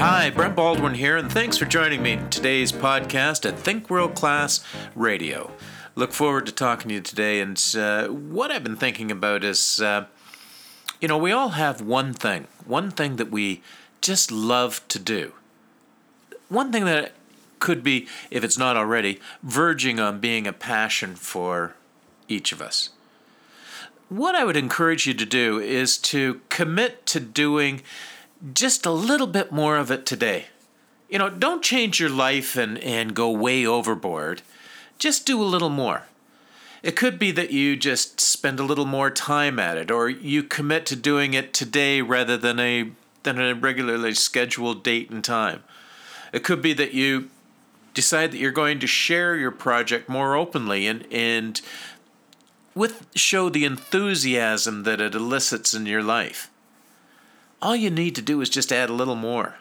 Hi, Brent Baldwin here, and thanks for joining me in today's podcast at Think World Class Radio. Look forward to talking to you today, and uh, what I've been thinking about is uh, you know, we all have one thing, one thing that we just love to do. One thing that could be, if it's not already, verging on being a passion for each of us. What I would encourage you to do is to commit to doing just a little bit more of it today. You know, don't change your life and, and go way overboard. Just do a little more. It could be that you just spend a little more time at it, or you commit to doing it today rather than a than a regularly scheduled date and time. It could be that you decide that you're going to share your project more openly and and with show the enthusiasm that it elicits in your life. All you need to do is just add a little more.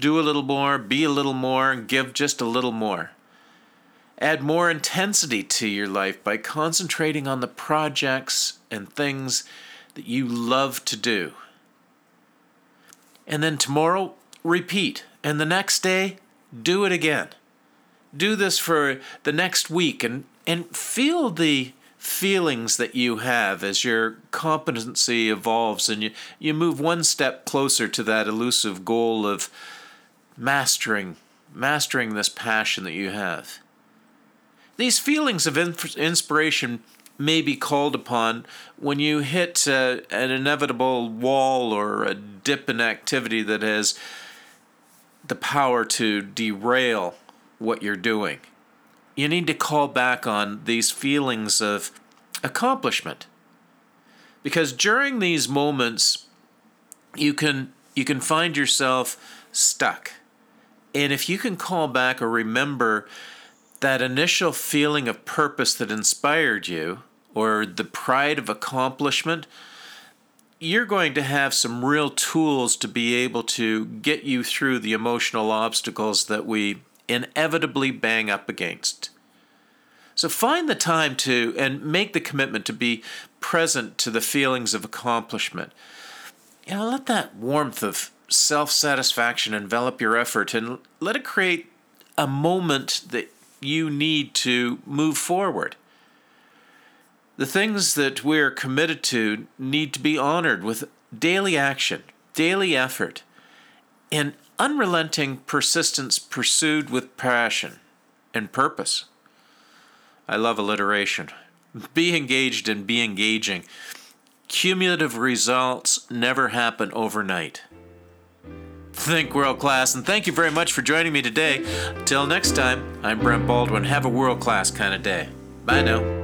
Do a little more, be a little more, give just a little more. Add more intensity to your life by concentrating on the projects and things that you love to do. And then tomorrow, repeat. And the next day, do it again. Do this for the next week and, and feel the feelings that you have as your competency evolves and you, you move one step closer to that elusive goal of mastering mastering this passion that you have. These feelings of inspiration may be called upon when you hit uh, an inevitable wall or a dip in activity that has the power to derail what you're doing. You need to call back on these feelings of accomplishment. Because during these moments you can you can find yourself stuck. And if you can call back or remember that initial feeling of purpose that inspired you, or the pride of accomplishment, you're going to have some real tools to be able to get you through the emotional obstacles that we inevitably bang up against. So find the time to and make the commitment to be present to the feelings of accomplishment. You know, let that warmth of self satisfaction envelop your effort and let it create a moment that you need to move forward. The things that we're committed to need to be honored with daily action, daily effort, and unrelenting persistence pursued with passion and purpose. I love alliteration. Be engaged and be engaging. Cumulative results never happen overnight. Think world class, and thank you very much for joining me today. Till next time, I'm Brent Baldwin. Have a world class kind of day. Bye now.